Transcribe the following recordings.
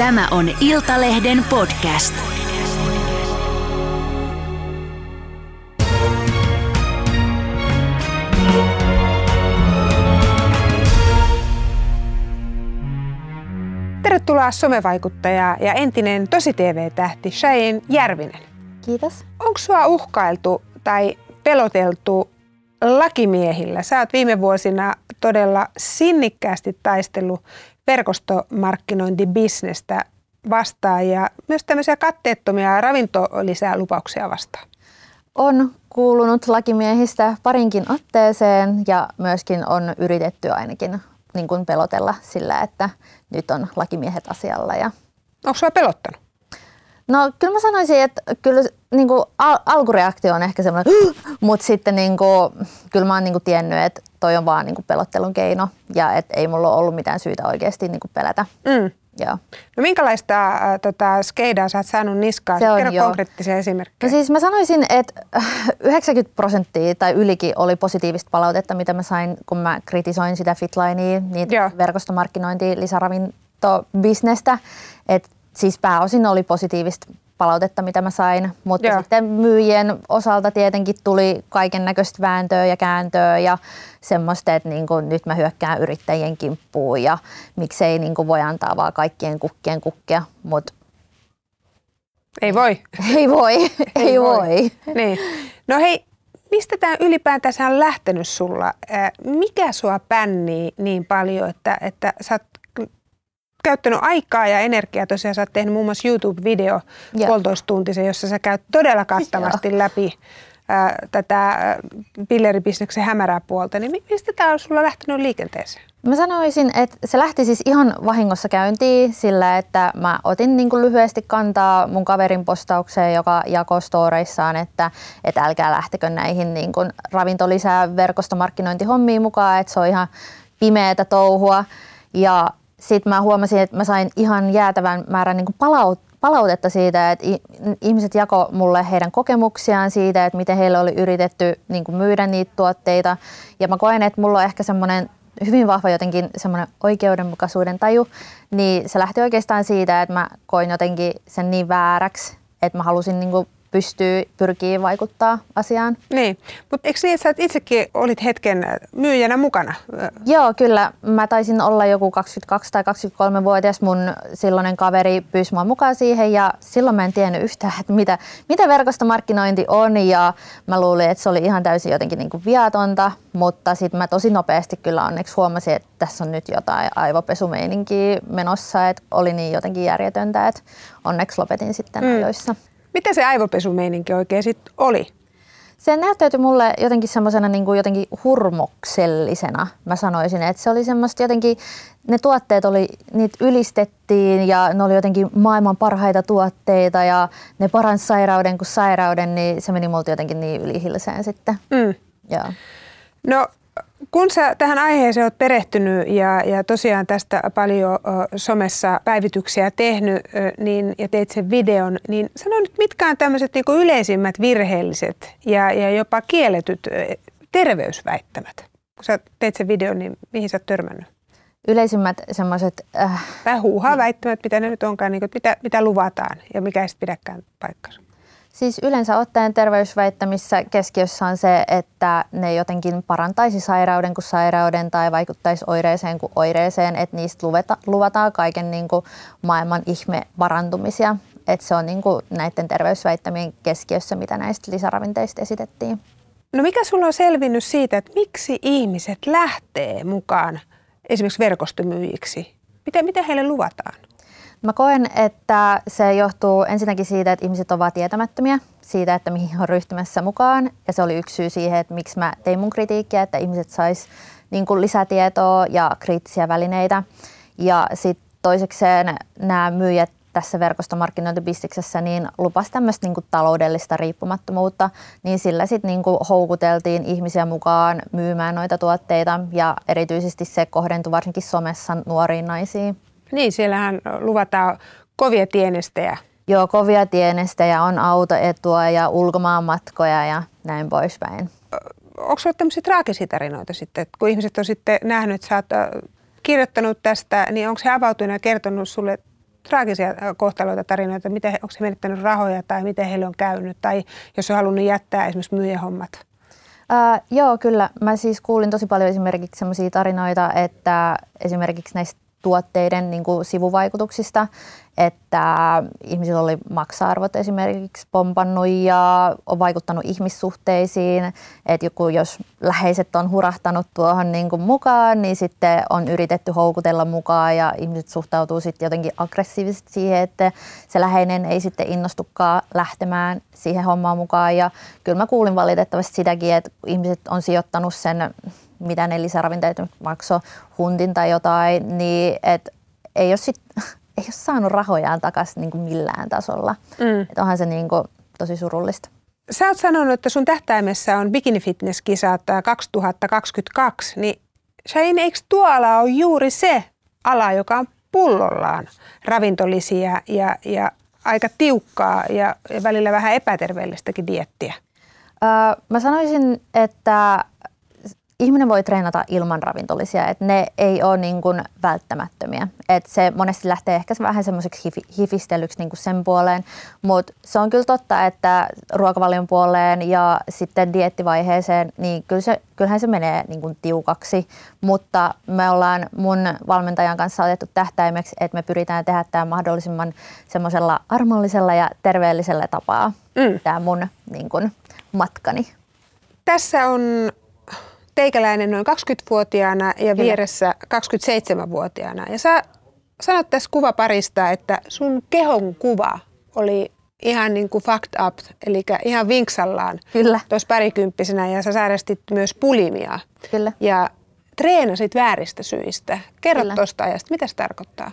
Tämä on Iltalehden podcast. Tervetuloa somevaikuttaja ja entinen tosi-TV-tähti Cheyenne Järvinen. Kiitos. Onko sua uhkailtu tai peloteltu lakimiehillä? Sä oot viime vuosina todella sinnikkäästi taistellut verkostomarkkinointibisnestä vastaan ja myös tämmöisiä katteettomia ravintolisää lupauksia vastaan. On kuulunut lakimiehistä parinkin otteeseen ja myöskin on yritetty ainakin niin kuin pelotella sillä, että nyt on lakimiehet asialla. Ja... Onko sinua pelottanut? No kyllä mä sanoisin, että kyllä niin kuin al- alkureaktio on ehkä semmoinen, mutta sitten niin kuin, kyllä mä oon niin kuin tiennyt, että toi on vaan niin kuin pelottelun keino ja että ei mulla ole ollut mitään syytä oikeasti niin kuin pelätä. Mm. Joo. No minkälaista äh, tota, skeidaa sä oot saanut niskaan? Se on, Kerro joo. konkreettisia esimerkkejä. No siis mä sanoisin, että 90 prosenttia tai ylikin oli positiivista palautetta, mitä mä sain, kun mä kritisoin sitä Fitlinea, niitä Joo. verkostomarkkinointia, lisäravintobisnestä. Et siis pääosin oli positiivista palautetta, mitä mä sain, mutta Joo. sitten myyjien osalta tietenkin tuli kaiken näköistä vääntöä ja kääntöä ja semmoista, että niin kuin nyt mä hyökkään yrittäjien kimppuun ja miksei niin kuin voi antaa vaan kaikkien kukkien kukkia, mutta Ei voi. ei voi, ei, ei voi. voi. Niin. No hei, mistä tämä ylipäätänsä on lähtenyt sulla? Mikä sua pännii niin paljon, että, että sä oot käyttänyt aikaa ja energiaa. Tosiaan sä oot tehnyt muun muassa YouTube-video Joo. puolitoistuntisen, jossa sä käyt todella kattavasti läpi ää, tätä ää, pilleribisneksen hämärää puolta. Niin mi- mistä tämä on sulla lähtenyt liikenteeseen? Mä sanoisin, että se lähti siis ihan vahingossa käyntiin sillä, että mä otin niin kuin lyhyesti kantaa mun kaverin postaukseen, joka jakoi storeissaan, että, että älkää lähtekö näihin niin kuin ravintolisää verkostomarkkinointihommiin mukaan, että se on ihan pimeätä touhua. Ja sitten mä huomasin, että mä sain ihan jäätävän määrän niin palaut- palautetta siitä, että ihmiset jako mulle heidän kokemuksiaan siitä, että miten heille oli yritetty niin kuin myydä niitä tuotteita. Ja mä koen, että mulla on ehkä semmoinen hyvin vahva jotenkin semmoinen oikeudenmukaisuuden taju, niin se lähti oikeastaan siitä, että mä koin jotenkin sen niin vääräksi, että mä halusin niin kuin pystyä, pyrkiä vaikuttaa asiaan. Niin, mutta eikö niin, että sä itsekin olit hetken myyjänä mukana? Joo, kyllä. Mä taisin olla joku 22 tai 23-vuotias. Mun silloinen kaveri pyysi mua mukaan siihen ja silloin mä en tiennyt yhtään, että mitä, mitä verkostomarkkinointi on ja mä luulin, että se oli ihan täysin jotenkin niin kuin viatonta, mutta sitten mä tosi nopeasti kyllä onneksi huomasin, että tässä on nyt jotain aivopesumeininkiä menossa, että oli niin jotenkin järjetöntä, että onneksi lopetin sitten mm. ajoissa. Mitä se aivopesumeininki oikein sitten oli? Se näyttäytyi mulle jotenkin semmoisena niin kuin jotenkin hurmoksellisena, mä sanoisin. Että se oli semmoista jotenkin, ne tuotteet oli, niitä ylistettiin ja ne oli jotenkin maailman parhaita tuotteita ja ne paransi sairauden kuin sairauden, niin se meni multa jotenkin niin ylihilseen sitten. Mm. Joo. No kun sä tähän aiheeseen oot perehtynyt ja, ja tosiaan tästä paljon somessa päivityksiä tehnyt niin, ja teit sen videon, niin sano nyt mitkä on tämmöiset niinku yleisimmät virheelliset ja, ja jopa kielletyt terveysväittämät? Kun sä teit sen videon, niin mihin sä oot törmännyt? Yleisimmät semmoiset, äh, Tai huuhaa väittämät, mitä ne nyt onkaan, niin kuin, mitä, mitä luvataan ja mikä ei sitten pidäkään paikkansa. Siis yleensä ottaen terveysväittämissä keskiössä on se, että ne jotenkin parantaisi sairauden kuin sairauden tai vaikuttaisi oireeseen kuin oireeseen, että niistä luveta, luvataan kaiken niin kuin maailman ihme parantumisia. Että se on niin kuin näiden terveysväittämien keskiössä, mitä näistä lisäravinteista esitettiin. No mikä sulla on selvinnyt siitä, että miksi ihmiset lähtee mukaan esimerkiksi verkostomyyjiksi? Mitä, mitä heille luvataan? Mä koen, että se johtuu ensinnäkin siitä, että ihmiset ovat tietämättömiä siitä, että mihin on ryhtymässä mukaan. Ja se oli yksi syy siihen, että miksi mä tein mun kritiikkiä, että ihmiset sais niin kuin lisätietoa ja kriittisiä välineitä. Ja sitten toisekseen nämä myyjät tässä verkostomarkkinointibistiksessä niin lupas tämmöistä niin taloudellista riippumattomuutta, niin sillä sitten niin houkuteltiin ihmisiä mukaan myymään noita tuotteita ja erityisesti se kohdentui varsinkin somessa nuoriin naisiin. Niin, siellähän luvataan kovia tienestejä. Joo, kovia tienestejä, on autoetua ja ulkomaanmatkoja ja näin poispäin. Onko sinulla tämmöisiä traagisia tarinoita sitten, että kun ihmiset on sitten nähnyt, että sä oot kirjoittanut tästä, niin onko he avautunut ja kertonut sulle traagisia kohtaloita, tarinoita, miten, onko se menettänyt rahoja tai miten heille on käynyt, tai jos on halunnut jättää esimerkiksi myyjähommat? Uh, joo, kyllä. Mä siis kuulin tosi paljon esimerkiksi sellaisia tarinoita, että esimerkiksi näistä tuotteiden niin kuin sivuvaikutuksista, että ihmisillä oli maksa-arvot esimerkiksi pompannut ja on vaikuttanut ihmissuhteisiin, että joku, jos läheiset on hurahtanut tuohon niin kuin mukaan, niin sitten on yritetty houkutella mukaan ja ihmiset suhtautuu sitten jotenkin aggressiivisesti siihen, että se läheinen ei sitten innostukaan lähtemään siihen hommaan mukaan. Ja kyllä mä kuulin valitettavasti sitäkin, että ihmiset on sijoittanut sen mitä ne lisäravinteet maksoi, huntin tai jotain, niin et ei ole, sit, ei ole saanut rahojaan takaisin niin kuin millään tasolla. Mm. Et onhan se niin kuin tosi surullista. Sä oot sanonut, että sun tähtäimessä on Bikini Fitness-kisat 2022, niin Shane, eikö tuolla ole juuri se ala, joka on pullollaan ravintolisia ja, ja aika tiukkaa ja välillä vähän epäterveellistäkin diettiä? Öö, mä sanoisin, että ihminen voi treenata ilman ravintolisia, että ne ei ole niin kuin välttämättömiä. Et se monesti lähtee ehkä vähän semmoiseksi hifistelyksi niin kuin sen puoleen, mutta se on kyllä totta, että ruokavalion puoleen ja sitten diettivaiheeseen, niin kyllä se, kyllähän se menee niin kuin tiukaksi, mutta me ollaan mun valmentajan kanssa otettu tähtäimeksi, että me pyritään tehdä tämä mahdollisimman semmoisella armollisella ja terveellisellä tapaa, mm. tämä mun niin kuin, matkani. Tässä on teikäläinen noin 20-vuotiaana ja vieressä 27-vuotiaana. Ja sä sanot tässä kuvaparista, että sun kehon kuva oli ihan niin kuin fucked up, eli ihan vinksallaan Kyllä. tuossa parikymppisenä ja sä sairastit myös pulimia. Kyllä. Ja treenasit vääristä syistä. Kerro tuosta ajasta, mitä se tarkoittaa?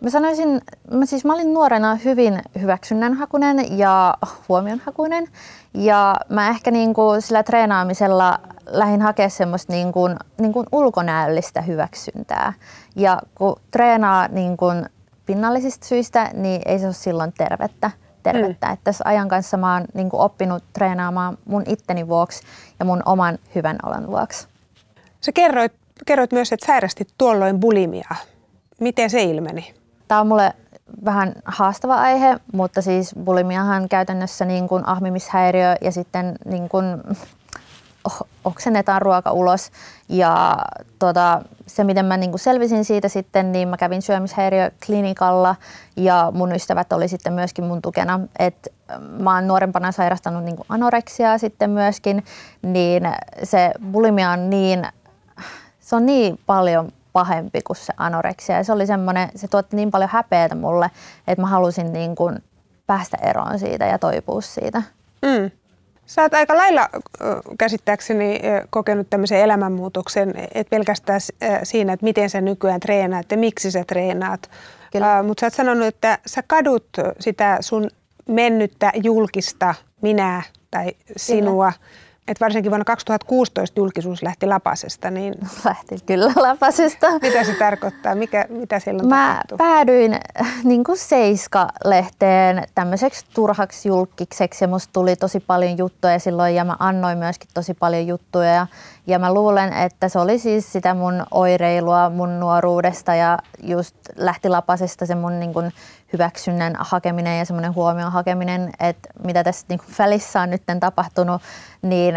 Mä sanoisin, mä siis mä olin nuorena hyvin hyväksynnänhakunen ja huomionhakunen. Ja mä ehkä niin kuin sillä treenaamisella lähdin hakea semmoista niin kuin, niin kuin ulkonäöllistä hyväksyntää. Ja kun treenaa niin kuin pinnallisista syistä, niin ei se ole silloin tervettä. tervettä. Mm. Että tässä ajan kanssa mä oon niin kuin oppinut treenaamaan mun itteni vuoksi ja mun oman hyvän olon vuoksi. Sä kerroit, kerroit myös, että sairastit tuolloin bulimiaa. Miten se ilmeni? Tämä on mulle vähän haastava aihe, mutta siis bulimiahan käytännössä niin kuin ahmimishäiriö ja sitten niin kuin oksennetaan ruoka ulos. Ja tota, se, miten mä niin kuin selvisin siitä sitten, niin mä kävin syömishäiriöklinikalla ja mun ystävät oli sitten myöskin mun tukena. Et mä oon nuorempana sairastanut niin kuin anoreksiaa sitten myöskin, niin se bulimia on niin, se on niin paljon pahempi kuin se anoreksia. Ja se oli semmoinen, se tuotti niin paljon häpeätä mulle, että mä halusin niin kuin päästä eroon siitä ja toipua siitä. Mm. Sä oot aika lailla käsittääkseni kokenut tämmöisen elämänmuutoksen, et pelkästään siinä, että miten sä nykyään treenaat ja miksi sä treenaat. Uh, Mutta sä oot sanonut, että sä kadut sitä sun mennyttä julkista minää tai sinua. Kyllä että varsinkin vuonna 2016 julkisuus lähti Lapasesta. Niin lähti kyllä Lapasesta. Mitä se tarkoittaa? Mikä, mitä siellä on Mä tapahtu? päädyin niin kuin Seiska-lehteen tämmöiseksi turhaksi julkikseksi ja musta tuli tosi paljon juttuja silloin ja mä annoin myöskin tosi paljon juttuja. Ja, ja mä luulen, että se oli siis sitä mun oireilua mun nuoruudesta ja just lähti Lapasesta se mun niin kuin hyväksynnän hakeminen ja semmoinen huomion hakeminen, että mitä tässä niin kuin välissä on nyt tapahtunut, niin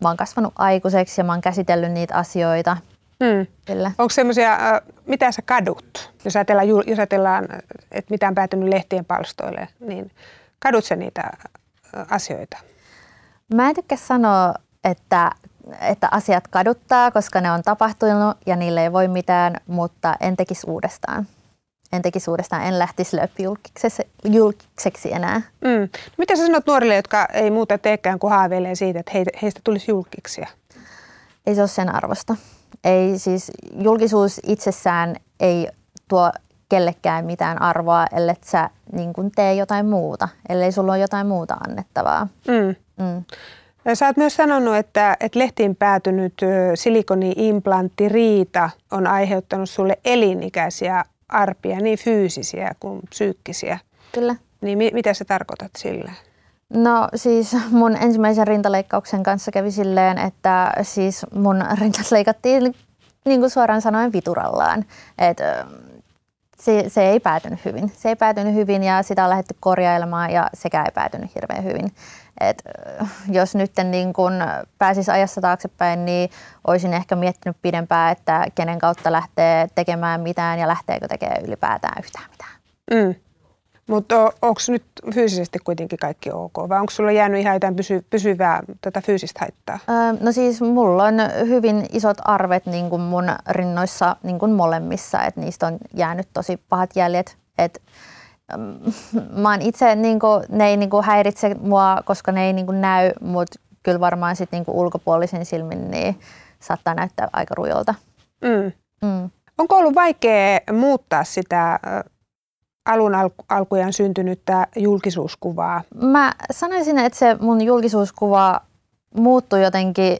mä oon kasvanut aikuiseksi ja mä oon käsitellyt niitä asioita. Hmm. Kyllä. Onko semmoisia, mitä sä kadut, jos ajatellaan, jos ajatellaan, että mitä on päätynyt lehtien palstoille, niin kadut sä niitä asioita? Mä en tykkää sanoa, että, että asiat kaduttaa, koska ne on tapahtunut ja niille ei voi mitään, mutta en tekisi uudestaan en tekisi uudestaan, en lähtisi julkiseksi enää. Mm. No mitä sä sanot nuorille, jotka ei muuta teekään kuin haaveilee siitä, että heistä tulisi julkiksi? Ei se ole sen arvosta. Ei siis julkisuus itsessään ei tuo kellekään mitään arvoa, ellei sä niin kun tee jotain muuta, ellei sulla ole jotain muuta annettavaa. Mm. Mm. Sä oot myös sanonut, että, että lehtiin päätynyt silikoni-implantti Riita on aiheuttanut sulle elinikäisiä arpia, niin fyysisiä kuin psyykkisiä. Kyllä. Niin mi- mitä sä tarkoitat sillä? No siis mun ensimmäisen rintaleikkauksen kanssa kävi silleen, että siis mun rintat leikattiin niin kuin suoraan sanoen viturallaan. Et, se, se ei päätynyt hyvin. Se ei päätynyt hyvin ja sitä on lähdetty korjailemaan ja sekä ei päätynyt hirveän hyvin. Et, jos nyt niin kun pääsis ajassa taaksepäin, niin olisin ehkä miettinyt pidempään, että kenen kautta lähtee tekemään mitään ja lähteekö tekemään ylipäätään yhtään mitään. Mm. Mutta onko nyt fyysisesti kuitenkin kaikki ok vai onko sulla jäänyt ihan jotain pysy, pysyvää tota fyysistä haittaa? Öö, no siis mulla on hyvin isot arvet niin kuin mun rinnoissa niin kuin molemmissa, että niistä on jäänyt tosi pahat jäljet. Et, mä oon itse, niin kuin, ne ei niin kuin häiritse mua, koska ne ei niin kuin näy, mutta kyllä varmaan sit niin kuin ulkopuolisin silmin niin saattaa näyttää aika rujolta. Mm. Mm. Onko ollut vaikea muuttaa sitä alun alkujaan syntynyttä julkisuuskuvaa? Mä sanoisin, että se mun julkisuuskuva muuttui jotenkin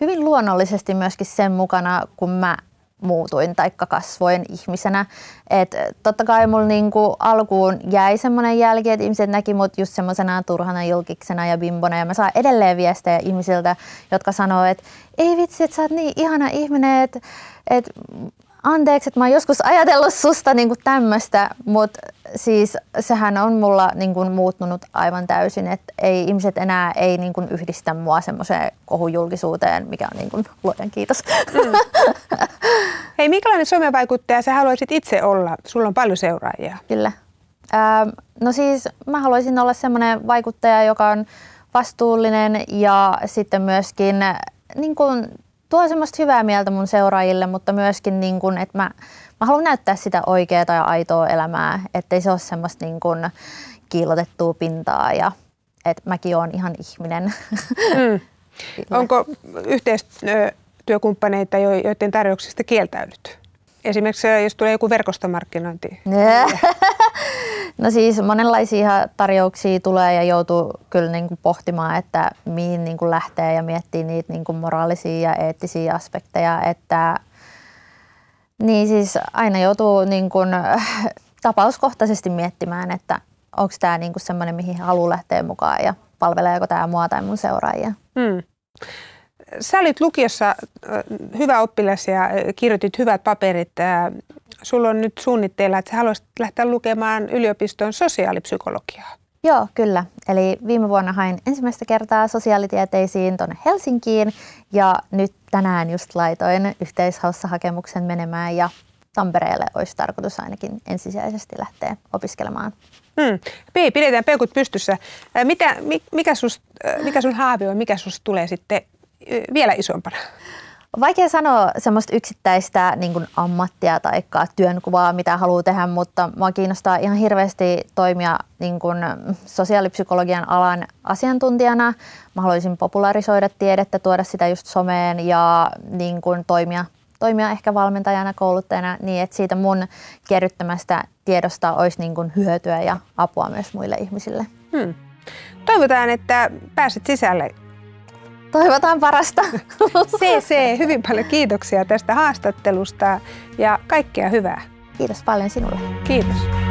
hyvin luonnollisesti myöskin sen mukana, kun mä muutuin tai kasvoin ihmisenä. Et totta kai mulla niinku alkuun jäi semmoinen jälki, että ihmiset näki mut just semmoisena turhana julkiksena ja bimbona. Ja mä saan edelleen viestejä ihmisiltä, jotka sanoo, että ei vitsi, että sä oot niin ihana ihminen, että et anteeksi, että mä oon joskus ajatellut susta niin kuin tämmöistä, mutta siis sehän on mulla niin kuin muuttunut aivan täysin, että ei, ihmiset enää ei niin kuin yhdistä mua semmoiseen kohujulkisuuteen, mikä on niin kuin, luojan kiitos. Mm. Hei, minkälainen somevaikuttaja sä haluaisit itse olla? Sulla on paljon seuraajia. Kyllä. Ähm, no siis mä haluaisin olla semmoinen vaikuttaja, joka on vastuullinen ja sitten myöskin niin kuin tuo semmoista hyvää mieltä mun seuraajille, mutta myöskin niin kun, että mä, mä haluan näyttää sitä oikeaa ja aitoa elämää, ettei se ole semmoista niin kun kiilotettua pintaa ja että mäkin oon ihan ihminen. Mm. Onko yhteistyökumppaneita, joiden tarjouksista kieltäydyt? Esimerkiksi jos tulee joku verkostomarkkinointi. No siis monenlaisia tarjouksia tulee ja joutuu kyllä niin kuin pohtimaan, että mihin niin kuin lähtee ja miettii niitä niin kuin moraalisia ja eettisiä aspekteja. Että, niin siis aina joutuu niin kuin, tapauskohtaisesti miettimään, että onko tämä niin semmoinen, mihin haluaa lähteä mukaan ja palveleeko tämä mua tai mun seuraajia. Hmm. Sä olit lukiossa hyvä oppilas ja kirjoitit hyvät paperit sulla on nyt suunnitteilla, että sä haluaisit lähteä lukemaan yliopiston sosiaalipsykologiaa. Joo, kyllä. Eli viime vuonna hain ensimmäistä kertaa sosiaalitieteisiin tuonne Helsinkiin ja nyt tänään just laitoin yhteishaussa hakemuksen menemään ja Tampereelle olisi tarkoitus ainakin ensisijaisesti lähteä opiskelemaan. Hmm. Pii, pidetään peukut pystyssä. Mitä, mikä, sus, mikä sun haave on, mikä susta tulee sitten vielä isompana? Vaikea sanoa semmoista yksittäistä niin kuin ammattia tai työnkuvaa, mitä haluaa tehdä, mutta mua kiinnostaa ihan hirveästi toimia niin kuin sosiaalipsykologian alan asiantuntijana. Mä haluaisin popularisoida tiedettä, tuoda sitä just someen ja niin kuin toimia, toimia ehkä valmentajana, kouluttajana niin, että siitä mun kerryttämästä tiedosta olisi niin kuin hyötyä ja apua myös muille ihmisille. Hmm. Toivotaan, että pääset sisälle Toivotaan parasta. CC, hyvin paljon kiitoksia tästä haastattelusta ja kaikkea hyvää. Kiitos paljon sinulle. Kiitos.